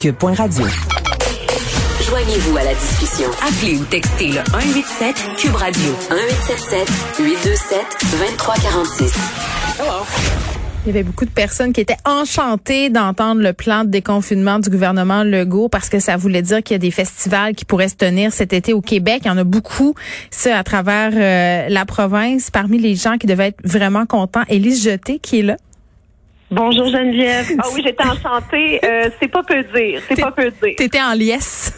Cube.radio. Joignez-vous à la discussion. Appelez ou textez le 187 Cube Radio 1877 827 2346. Il y avait beaucoup de personnes qui étaient enchantées d'entendre le plan de déconfinement du gouvernement Legault parce que ça voulait dire qu'il y a des festivals qui pourraient se tenir cet été au Québec. Il y en a beaucoup, ça, à travers euh, la province. Parmi les gens qui devaient être vraiment contents, Élise Jeté, qui est là. Bonjour Geneviève. Ah oui, j'étais enchantée. Euh, c'est pas peu dire. C'est pas peu dire. T'étais en liesse.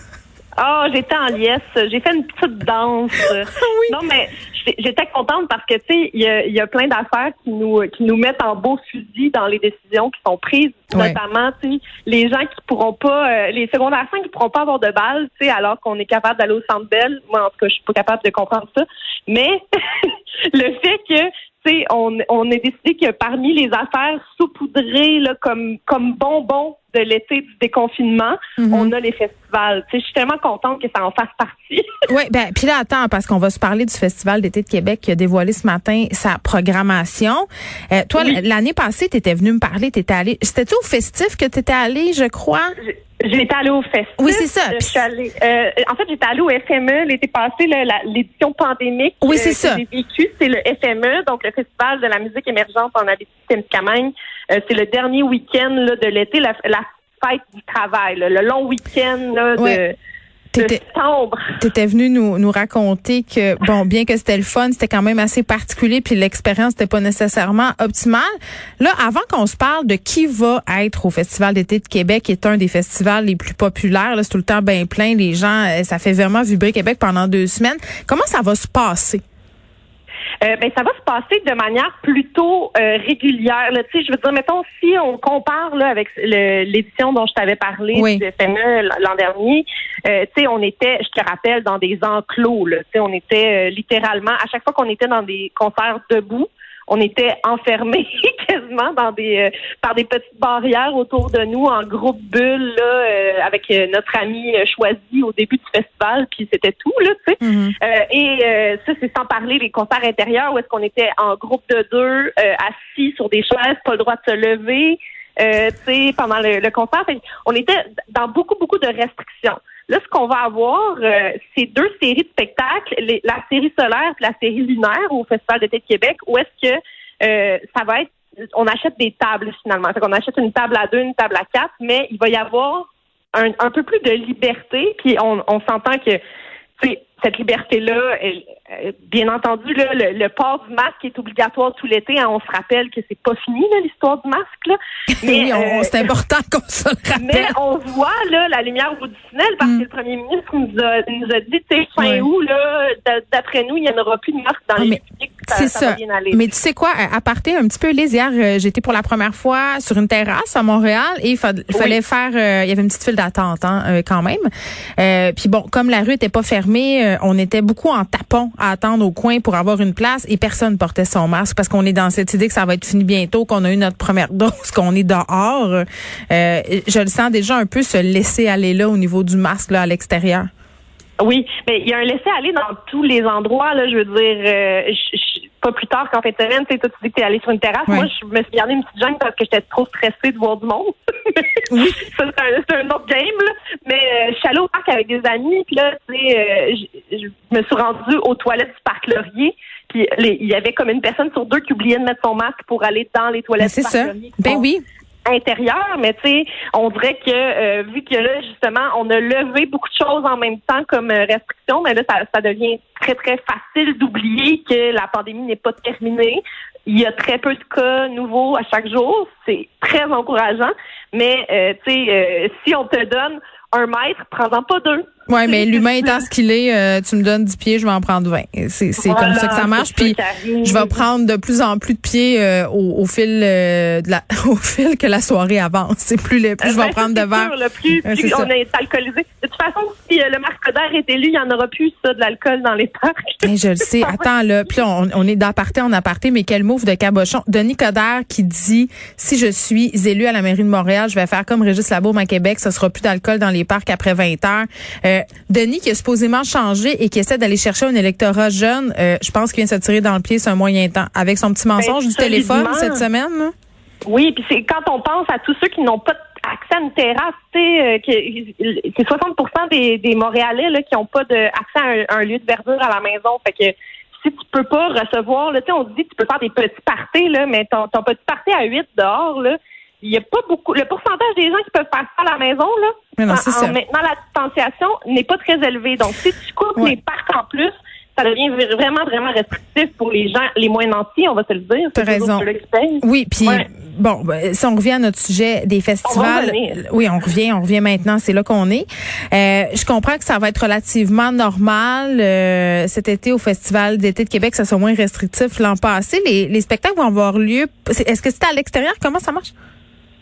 Ah, j'étais en liesse. J'ai fait une petite danse. oui. Non, mais j'étais contente parce que tu sais, il y a, y a, plein d'affaires qui nous qui nous mettent en beau fusil dans les décisions qui sont prises, notamment tu sais, les gens qui pourront pas, euh, les secondaires 5 qui pourront pas avoir de balles, tu sais, alors qu'on est capable d'aller au Centre Bell. Moi, en tout cas, je suis pas capable de comprendre ça. Mais le fait que on, on a décidé que parmi les affaires saupoudrées là, comme, comme bonbons de l'été du déconfinement, Mhm. on a les festivals. Tu sais, je suis tellement contente que ça en fasse partie. Oui, ben puis là attends parce qu'on va se parler du Festival d'été de Québec qui a dévoilé ce matin sa programmation. Euh, toi Oui. l'année passée, tu étais venu me parler, tu étais allé c'était au festif que tu étais allé, je crois? J'étais allée au festival. Oui, c'est ça. Je suis allée, euh, en fait, j'étais allée au FME l'été passé, l'édition pandémique. Oui, euh, c'est que ça. J'ai vécu, c'est le FME, donc le Festival de la musique émergente en Abitibi-Témiscamingue. Euh, c'est le dernier week-end là, de l'été, la, la fête du travail, là, le long week-end là, Ouais. de, T'étais- septembre. Tu étais venu nous, nous raconter que, bon, bien que c'était le fun, c'était quand même assez particulier, puis l'expérience n'était pas nécessairement optimale. Là, avant qu'on se parle de qui va être au Festival d'été de Québec, qui est un des festivals les plus populaires, là, c'est tout le temps bien plein, les gens, euh, ça fait vraiment vibrer Québec pendant deux semaines. Comment ça va se passer? Euh, ben, ça va se passer de manière plutôt euh, régulière. Là. Tu sais, Je veux dire, mettons, si on compare là, avec l'édition dont je t'avais parlé Oui. du FME l'an dernier, euh, tu sais, on était, je te rappelle, dans des enclos. Là. Tu sais, On était euh, littéralement, à chaque fois qu'on était dans des concerts debout, on était enfermés dans des euh, par des petites barrières autour de nous en groupe bulle là, euh, avec euh, notre ami euh, choisi au début du festival puis c'était tout là tu sais euh, et euh, ça, c'est sans parler les concerts intérieurs où est-ce qu'on était en groupe de deux, euh, assis sur des chaises, pas le droit de se lever, euh, tu sais, pendant le, le concert. On était dans beaucoup, beaucoup de restrictions. Là, ce qu'on va avoir, euh, c'est deux séries de spectacles, les- la série solaire et la série lunaire au Festival d'été de Québec, où est-ce que euh, ça va être, on achète des tables finalement. Qu'on achète une table à deux, une table à quatre, mais il va y avoir un, peu plus de liberté, puis on, on s'entend que sais, cette liberté-là, euh, bien entendu, là, le, le port du masque est obligatoire tout l'été. hein. on se rappelle que c'est pas fini l'histoire du masque. Là. on- euh, c'est important qu'on se le mais rappelle. on voit là la lumière au bout du tunnel parce Mm. que le premier ministre nous a, nous a dit, fin Ouais. août, là, d'après nous, il n'y en aura plus de masque dans Ah, les mais. C'est ça. Mais tu sais quoi, à partir un petit peu, Lise, hier, euh, j'étais pour la première fois sur une terrasse à Montréal et il fa- il fallait faire, euh, il y avait une petite file d'attente hein, euh, quand même. Euh, Puis bon, comme la rue était pas fermée, euh, on était beaucoup en tapon à attendre au coin pour avoir une place et personne portait son masque parce qu'on est dans cette idée que ça va être fini bientôt, qu'on a eu notre première dose, qu'on est dehors. Euh, je le sens déjà un peu se laisser aller là au niveau du masque là à l'extérieur. Oui, mais il y a un laisser-aller dans tous les endroits. Là, je veux dire, euh, je- je- pas plus tard qu'en fin de semaine, tu sais, toi, tu dis que tu es allé sur une terrasse. Moi, je me suis gardé une petite gêne parce que j'étais trop stressée de voir du monde. Oui. C'est un, c'est un autre game. Là. Mais euh, je suis allée au parc avec des amis. Puis là, tu sais, euh, je, je me suis rendue aux toilettes du parc Laurier. Puis il y avait comme une personne sur deux qui oubliait de mettre son masque pour aller dans les Ben, toilettes c'est du parc ça. Laurier. Ben oui. Intérieur, mais tu sais, on dirait que euh, vu que là, justement, on a levé beaucoup de choses en même temps comme euh, restriction, mais là, ça, ça devient très, très facile d'oublier que la pandémie n'est pas terminée. Il y a très peu de cas nouveaux à chaque jour. C'est très encourageant. Mais, euh, tu sais, euh, si on te donne un mètre, prends-en pas deux. Ouais, mais l'humain étant ce qu'il est, euh, tu me donnes 10 pieds, je vais en prendre 20. C'est Voilà, comme ça que ça marche. Puis je vais prendre de plus en plus de pieds euh, au, au fil euh, de la, au fil que la soirée avance. C'est plus le plus je vais Ben, en prendre de verre. le plus, Euh, on est alcoolisé. De toute façon, si euh, le marcadaire est élu, il n'y en aura plus ça de l'alcool dans les parcs. Mais je le sais. Attends, là. Puis on, on est d'aparté en aparté, mais quel move de cabochon. Denis Coderre qui dit, si je suis élu à la mairie de Montréal, je vais faire comme Régis Labaume à Québec, ce sera plus d'alcool dans les parcs après 20 heures. Euh, Denis qui a supposément changé et qui essaie d'aller chercher un électorat jeune, euh, je pense qu'il vient se tirer dans le pied sur un moyen temps. Avec son petit mensonge du téléphone cette semaine, là. Oui, puis c'est quand on pense à tous ceux qui n'ont pas accès à une terrasse, tu sais, c'est 60 des, des Montréalais là, qui n'ont pas de accès à un, lieu de verdure à la maison. Fait que si tu peux pas recevoir, là, on dit que tu peux faire des petits parties, là, mais ton, ton petit party à 8 dehors, là, il n'y a pas beaucoup. Le pourcentage des gens qui peuvent faire ça à la maison, là, en, maintenant la distanciation, n'est pas très élevé. Donc, si tu coupes les parcs en plus, ça devient vraiment, vraiment restrictif pour les gens les moins nantis, on va se le dire. T'as raison. Oui, puis bon, ben, si on revient à notre sujet des festivals, oui, on revient, on revient maintenant, c'est là qu'on est. Euh, je comprends que ça va être relativement normal euh, cet été au Festival d'été de Québec, ça soit moins restrictif l'an passé. Les, les spectacles vont avoir lieu. Est-ce que c'est à l'extérieur? Comment ça marche?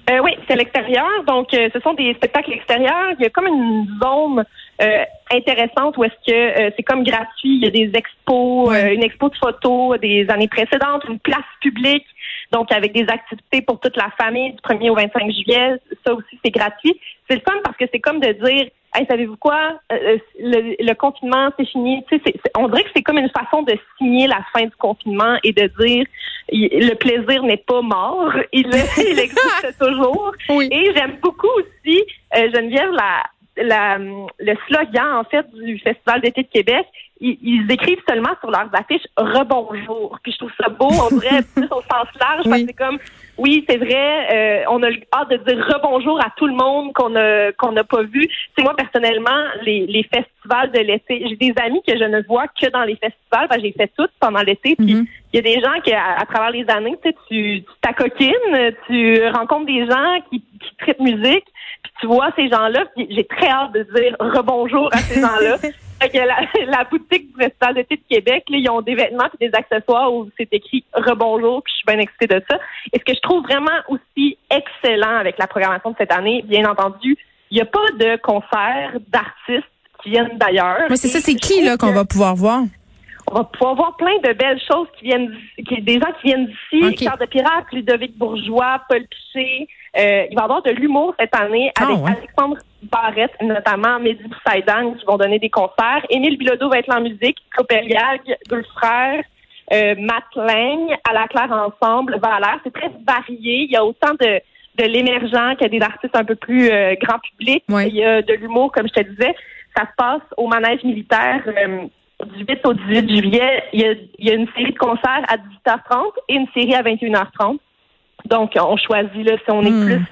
Euh, oui, c'est à l'extérieur. Donc, euh, ce sont des spectacles extérieurs. Il y a comme une zone euh, intéressante où est-ce que c'est comme gratuit. Il y a des expos, une expo de photos des années précédentes, une place publique, donc avec des activités pour toute la famille du 1er au 25 juillet. Ça aussi, c'est gratuit. C'est le fun parce que c'est comme de dire Hey, savez-vous quoi? Euh, euh, le, confinement, c'est fini. Tu sais, on dirait que c'est comme une façon de signer la fin du confinement et de dire le plaisir n'est pas mort, il, il existe toujours. Et j'aime beaucoup aussi, euh, Geneviève, la, la, le slogan en fait du Festival d'été de Québec ils, écrivent seulement sur leurs affiches rebonjour. Puis je trouve ça beau, on dirait plus au sens large, parce que c'est comme oui, c'est vrai, euh, on a hâte de dire rebonjour à tout le monde qu'on a qu'on n'a pas vu. C'est moi personnellement les, les festivals de l'été. J'ai des amis que je ne vois que dans les festivals. Ben, j'ai fait tout pendant l'été. Puis mhm. il y a des gens qui, à, travers les années, tu sais, tu t'acoquines, tu rencontres des gens qui, qui traitent musique, puis tu vois ces gens-là. J'ai très hâte de dire rebonjour à ces gens-là. la, la, boutique du Festival d'été de Québec, là, ils ont des vêtements et des accessoires où c'est écrit rebonjour, puis je suis bien excitée de ça. Et ce que je trouve vraiment aussi excellent avec la programmation de cette année, bien entendu, il n'y a pas de concert d'artistes qui viennent d'ailleurs. Mais c'est ça, c'est qui là qu'on va pouvoir voir? On va pouvoir voir plein de belles choses qui viennent qui, des gens qui viennent d'ici, okay. de Pirate, Ludovic Bourgeois, Paul Piché. Euh, il va y avoir de l'humour cette année ah, avec Alexandre Barrette, notamment Mehdi Boussaïdan, qui vont donner des concerts. Émile Bilodeau va être en musique, Copeliag, deux frères, euh, Matt Lang, à la claire ensemble, Valère. C'est très varié. Il y a autant de, de l'émergent qu'il y a des artistes un peu plus euh, grand public. Il y a de l'humour, comme je te disais. Ça se passe au manège militaire euh, du 8 au 18 juillet. Il y, a, il y a une série de concerts à 18h30 et une série à 21h30. Donc, on choisit là si on est hmm. plus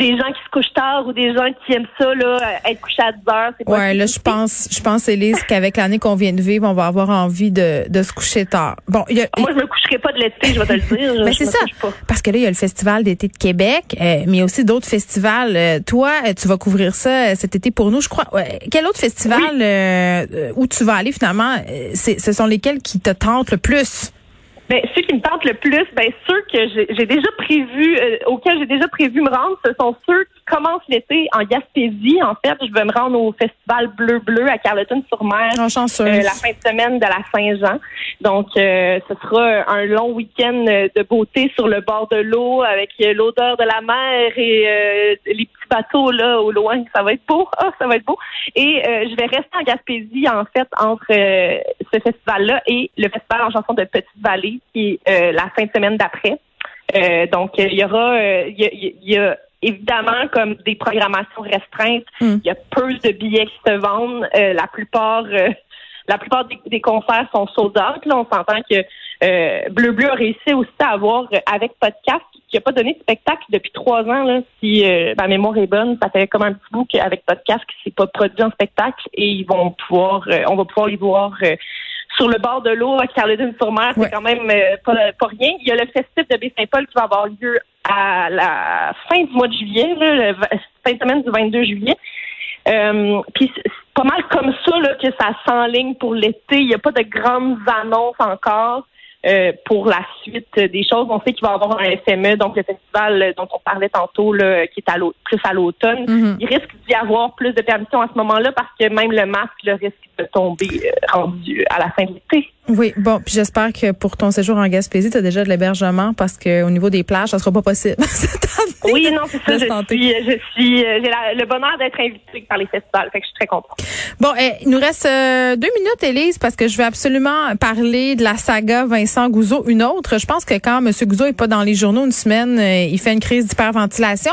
des gens qui se couchent tard ou des gens qui aiment ça, là, être couché à 10 heures. C'est ouais, là, je pense, je pense, Élise, qu'avec l'année qu'on vient de vivre, on va avoir envie de, de se coucher tard. Bon, y a, Moi, je me coucherai pas de l'été, je vais te le dire. mais ben, c'est ça. Parce que là, il y a le Festival d'été de Québec, euh, mais il y a aussi d'autres festivals. Euh, toi, euh, tu vas couvrir ça cet été pour nous, je crois. quel autre festival où tu vas aller finalement? ce sont lesquels qui te tentent le plus? Ben, ceux qui me tentent le plus, ben, ceux que j'ai déjà prévu, euh, auxquels j'ai déjà prévu me rendre, ce sont ceux qui commencent l'été en Gaspésie. En fait, je vais me rendre au festival Bleu Bleu à Carleton-sur-Mer oh, euh, la fin de semaine de la Saint-Jean. Donc, euh, ce sera un long week-end de beauté sur le bord de l'eau avec l'odeur de la mer et les bateaux là au loin. Ça va être beau. Ah, ça va être beau. Et je vais rester en Gaspésie en fait entre ce festival-là et le festival en chanson de Petite Vallée qui est la fin de semaine d'après. Euh, donc, il y aura, il y, a, évidemment comme des programmations restreintes. Hmm. Il y a peu de billets qui se vendent. Euh, la plupart, euh, la plupart des, concerts sont sold out. Là, on s'entend que Bleu Bleu a réussi aussi à avoir avec podcast qui n'a pas donné de spectacle depuis trois ans. Là, si ma mémoire est bonne, ça fait comme un petit bout qu'avec podcast qui s'est pas produit en spectacle et ils vont pouvoir, on va pouvoir les voir sur le bord de l'eau à Carleton-sur-Mer, c'est quand même euh, pas, rien. Il y a le festif de Baie-Saint-Paul qui va avoir lieu à la fin du mois de juillet, là, fin de semaine du 22 juillet. Euh, puis c'est pas mal comme ça là, que ça s'enligne pour l'été. Il n'y a pas de grandes annonces encore. Euh, pour la suite des choses. On sait qu'il va y avoir un FME, donc le festival dont on parlait tantôt, là, qui est à plus à l'automne. Mm-hmm. Il risque d'y avoir plus de permissions à ce moment-là parce que même le masque le risque de tomber euh, rendu à la fin de l'été. Oui, bon, puis j'espère que pour ton séjour en Gaspésie, tu as déjà de l'hébergement parce que au niveau des plages, ça sera pas possible. oui, non, c'est ça. Je suis, je suis, j'ai le bonheur d'être invitée par les festivals, fait que je suis très contente. Bon, eh, il nous reste euh, deux minutes, Élise, parce que je vais absolument parler de la saga Vincent Gouzeau, une autre. Je pense que quand M. Gouzeau est pas dans les journaux une semaine, euh, il fait une crise d'hyperventilation.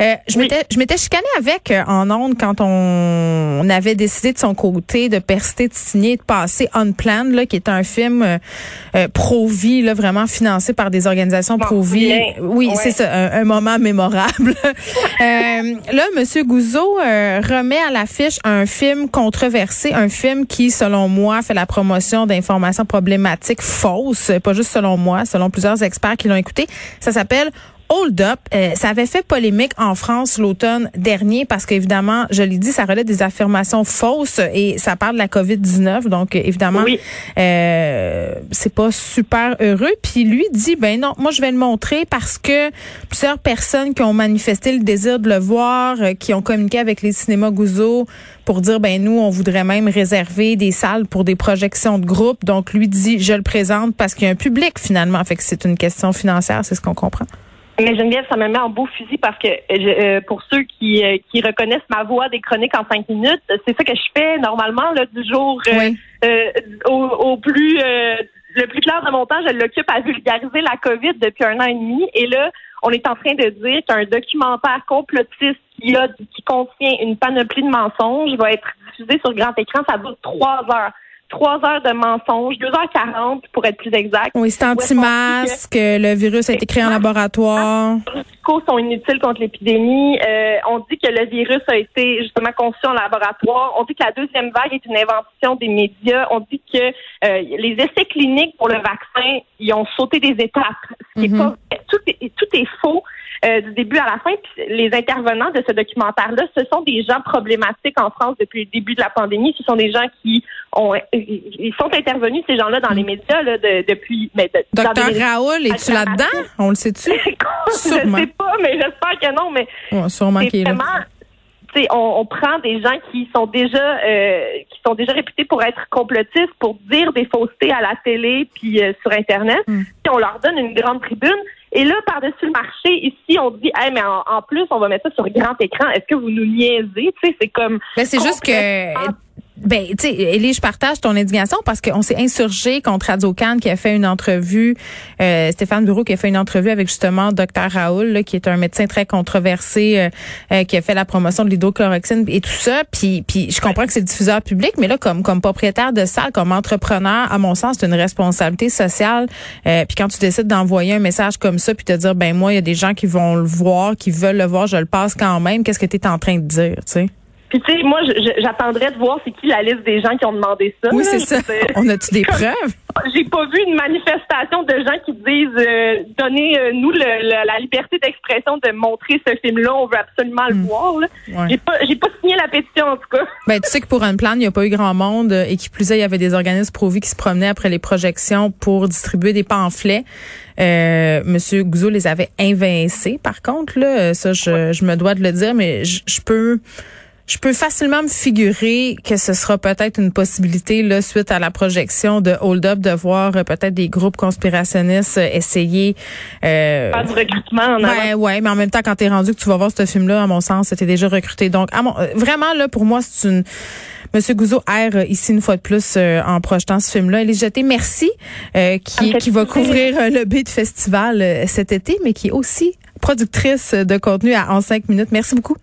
Euh, je m'étais, je m'étais chicanée avec en ondes quand on, on, avait décidé de son côté de persister, de signer, de passer Unplanned, là, qui est un film pro-vie, là, vraiment financé par des organisations pro-vie. Oui, c'est ça, un, moment mémorable. là, M. Gouzeau remet à l'affiche un film controversé, un film qui, selon moi, fait la promotion d'informations problématiques fausses, pas juste selon moi, selon plusieurs experts qui l'ont écouté. Ça s'appelle Hold Up, euh, ça avait fait polémique en France l'automne dernier parce qu'évidemment, je l'ai dit, ça relève des affirmations fausses et ça parle de la COVID-19. Donc, évidemment, euh, c'est pas super heureux. Puis lui dit, ben non, moi, je vais le montrer parce que plusieurs personnes qui ont manifesté le désir de le voir, euh, qui ont communiqué avec les cinémas Gouzeau pour dire, ben nous, on voudrait même réserver des salles pour des projections de groupe. Donc, lui dit, je le présente parce qu'il y a un public finalement. Fait que c'est une question financière, c'est ce qu'on comprend. Mais Geneviève, ça me met en beau fusil parce que euh, pour ceux qui, euh, qui reconnaissent ma voix des chroniques en cinq minutes, c'est ça que je fais normalement là, du jour euh, au, au, plus le plus clair de mon temps, je l'occupe à vulgariser la COVID depuis un an et demi. Et là, on est en train de dire qu'un documentaire complotiste qui, a, qui contient une panoplie de mensonges va être diffusé sur grand écran. Ça dure trois heures trois heures de mensonges, deux heures quarante pour être plus exact. Oui, c'est anti-masque, le virus a été créé en laboratoire. Les sont inutiles contre l'épidémie. Euh, on dit que le virus a été justement conçu en laboratoire. On dit que la deuxième vague est une invention des médias. On dit que euh, les essais cliniques pour le vaccin, ils ont sauté des étapes. Ce qui est mm-hmm. pas, tout, est, tout est faux. Euh, du début à la fin. les intervenants de ce documentaire-là, ce sont des gens problématiques en France depuis le début de la pandémie. Ce sont des gens qui ils sont intervenus ces gens-là dans les mm. médias là, depuis. Mais Docteur Raoul, es-tu là-dedans? On le sait-tu? Je sais pas, mais j'espère que non. Mais sûrement qu'il est là. On, on, prend des gens qui sont déjà euh, qui sont déjà réputés pour être complotistes, pour dire des faussetés à la télé puis euh, sur internet. Mm. Puis on leur donne une grande tribune. Et là, par-dessus le marché, ici, on dit, hey, mais en, plus, on va mettre ça sur grand écran. Est-ce que vous nous niaisez? Tu sais, c'est comme. Ben, c'est juste que ben, tu sais, Élie, je partage ton indignation parce qu'on s'est insurgé contre Radio Cannes qui a fait une entrevue, euh, Stéphane Bureau qui a fait une entrevue avec justement Dr Raoul, qui est un médecin très controversé, euh, euh, qui a fait la promotion de l'hydrochloroxine et tout ça. Puis, puis je comprends que c'est le diffuseur public, mais là, comme comme propriétaire de salle, comme entrepreneur, à mon sens, c'est une responsabilité sociale. puis quand tu décides d'envoyer un message comme ça, puis te dire, ben moi, il y a des gens qui vont le voir, qui veulent le voir, je le passe quand même. Qu'est-ce que tu en train de dire, tu sais? Puis tu sais, moi, j'attendrais de voir c'est qui la liste des gens qui ont demandé ça. Oui, c'est ça. On a-tu des preuves? J'ai pas vu une manifestation de gens qui disent euh, donnez-nous la liberté d'expression de montrer ce film-là. On veut absolument le hmm. voir. J'ai pas j'ai pas signé la pétition en tout cas. Ben tu sais que pour un plan, il n'y a pas eu grand monde euh, et qui plus est, il y avait des organismes pro qui se promenaient après les projections pour distribuer des pamphlets. Euh, Monsieur Gouzeau les avait invincés. Par contre, là, ça je, je me dois de le dire, mais je peux je peux facilement me figurer que ce sera peut-être une possibilité là suite à la projection de Hold Up de voir euh, peut-être des groupes conspirationnistes euh, essayer euh, Pas de recrutement en ouais, ouais, mais en même temps quand tu es rendu que tu vas voir ce film là à mon sens, c'était déjà recruté. Donc à mon, vraiment là pour moi c'est une Monsieur Gouzeau erre ici une fois de plus en projetant ce film-là. Elie Jeté, merci, qui, qui va couvrir le Beat Festival cet été, mais qui est aussi productrice de contenu à En 5 minutes. Merci beaucoup.